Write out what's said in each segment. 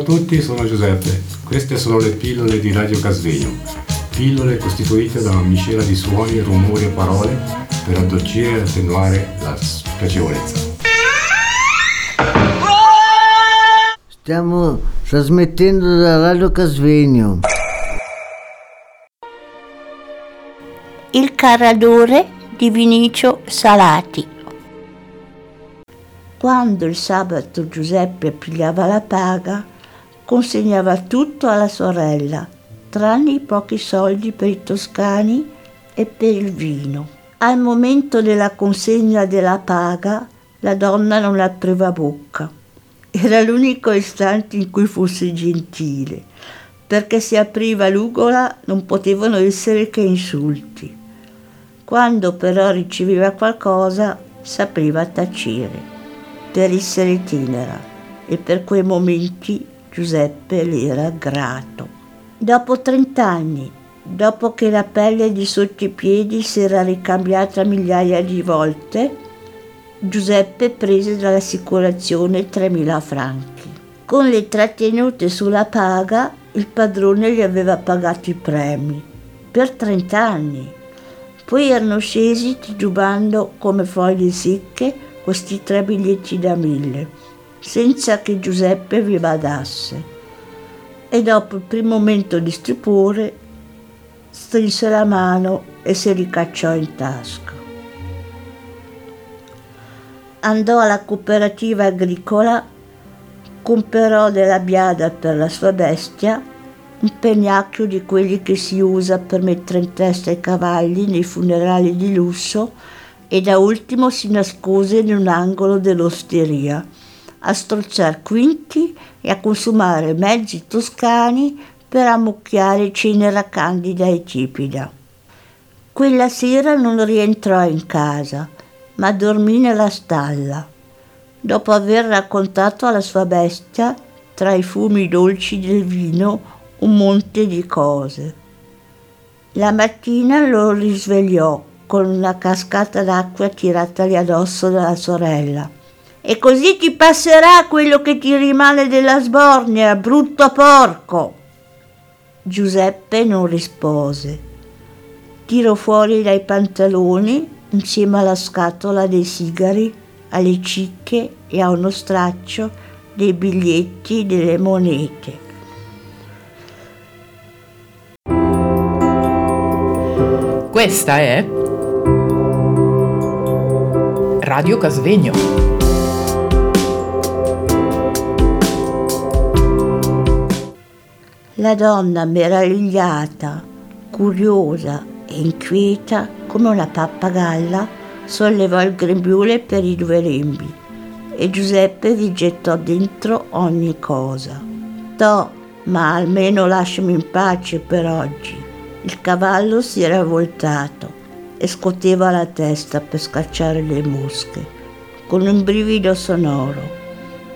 a tutti, sono Giuseppe. Queste sono le pillole di Radio Casvegno. Pillole costituite da una miscela di suoni, rumori e parole per addolcire e attenuare la spiacevolezza. Stiamo trasmettendo da Radio Casvegno. Il caradore di Vinicio Salati. Quando il sabato Giuseppe pigliava la paga, consegnava tutto alla sorella, tranne i pochi soldi per i toscani e per il vino. Al momento della consegna della paga, la donna non apriva bocca. Era l'unico istante in cui fosse gentile, perché se apriva l'ugola non potevano essere che insulti. Quando però riceveva qualcosa, sapeva tacere per essere tenera e per quei momenti Giuseppe le era grato. Dopo trent'anni, dopo che la pelle di sotto i piedi si era ricambiata migliaia di volte, Giuseppe prese dall'assicurazione 3.000 franchi. Con le trattenute sulla paga, il padrone gli aveva pagato i premi per 30 anni. Poi erano scesi titubando come foglie secche questi tre biglietti da mille, senza che Giuseppe vi badasse. E dopo il primo momento di stupore, strinse la mano e si ricacciò in tasca. Andò alla cooperativa agricola, comperò della biada per la sua bestia, un pennacchio di quelli che si usa per mettere in testa i cavalli nei funerali di lusso e da ultimo si nascose in un angolo dell'osteria, a strozzar quinti e a consumare mezzi toscani per ammucchiare cenera candida e tipida. Quella sera non rientrò in casa, ma dormì nella stalla, dopo aver raccontato alla sua bestia, tra i fumi dolci del vino, un monte di cose. La mattina lo risvegliò con una cascata d'acqua tiratagli addosso dalla sorella. E così ti passerà quello che ti rimane della sbornia, brutto porco. Giuseppe non rispose. Tirò fuori dai pantaloni, insieme alla scatola dei sigari, alle cicche e a uno straccio dei biglietti delle monete. Questa è Radio Casvegno. La donna meravigliata, curiosa e inquieta come una pappagalla sollevò il grembiule per i due lembi e Giuseppe vi gettò dentro ogni cosa. To, ma almeno lasciami in pace per oggi. Il cavallo si era voltato e scoteva la testa per scacciare le mosche, con un brivido sonoro.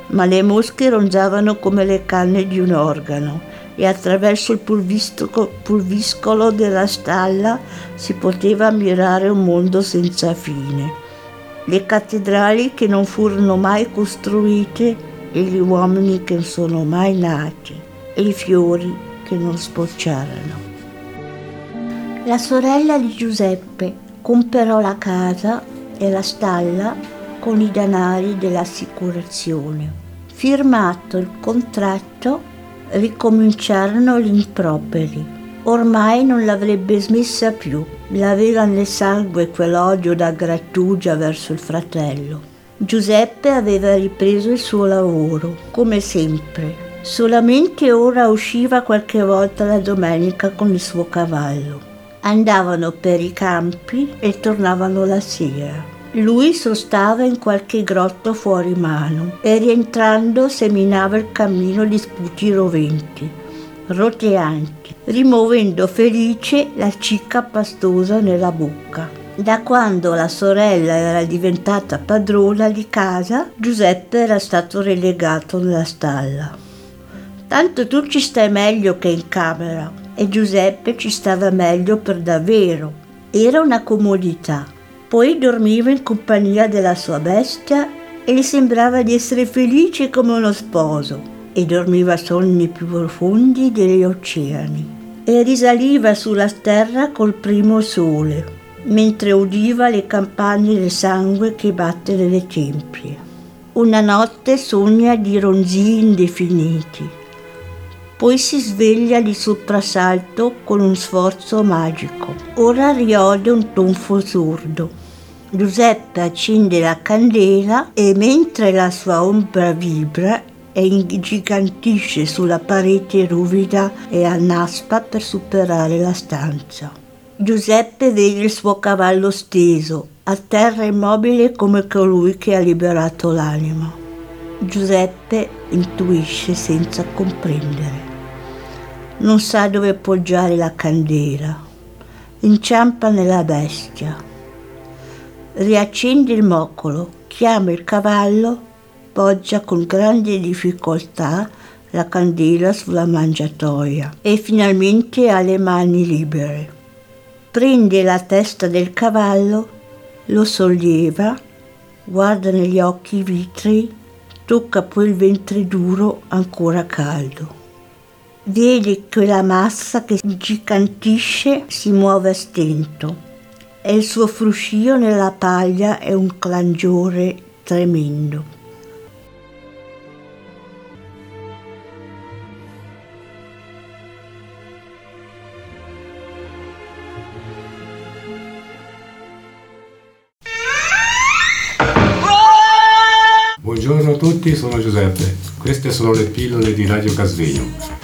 Ma le mosche ronzavano come le canne di un organo e attraverso il pulviscolo della stalla si poteva ammirare un mondo senza fine. Le cattedrali che non furono mai costruite e gli uomini che non sono mai nati e i fiori che non spocciarono. La sorella di Giuseppe comperò la casa e la stalla con i denari dell'assicurazione. Firmato il contratto, ricominciarono gli improperi. Ormai non l'avrebbe smessa più, l'aveva nel sangue quell'odio da grattugia verso il fratello. Giuseppe aveva ripreso il suo lavoro, come sempre. Solamente ora usciva qualche volta la domenica con il suo cavallo andavano per i campi e tornavano la sera. Lui sostava in qualche grotto fuori mano e rientrando seminava il cammino di sputi roventi, roteanti, rimuovendo felice la cicca pastosa nella bocca. Da quando la sorella era diventata padrona di casa, Giuseppe era stato relegato nella stalla. Tanto tu ci stai meglio che in camera, e Giuseppe ci stava meglio per davvero. Era una comodità. Poi dormiva in compagnia della sua bestia e gli sembrava di essere felice come uno sposo. e dormiva sonni più profondi degli oceani e risaliva sulla terra col primo sole, mentre udiva le campane del sangue che batte nelle tempie. Una notte sogna di ronzii indefiniti, poi si sveglia di soprassalto con un sforzo magico. Ora riode un tonfo sordo. Giuseppe accende la candela e mentre la sua ombra vibra e ingigantisce sulla parete ruvida e annaspa per superare la stanza. Giuseppe vede il suo cavallo steso, a terra immobile come colui che ha liberato l'anima. Giuseppe intuisce senza comprendere. Non sa dove appoggiare la candela. Inciampa nella bestia. Riaccende il moccolo, chiama il cavallo poggia con grande difficoltà la candela sulla mangiatoia e finalmente ha le mani libere. Prende la testa del cavallo, lo solleva, guarda negli occhi vitrei, tocca poi il ventre duro ancora caldo. Vede che la massa che gigantisce si muove a stento e il suo fruscio nella paglia è un clangiore tremendo. Buongiorno a tutti, sono Giuseppe. Queste sono le pillole di Radio Casvegno.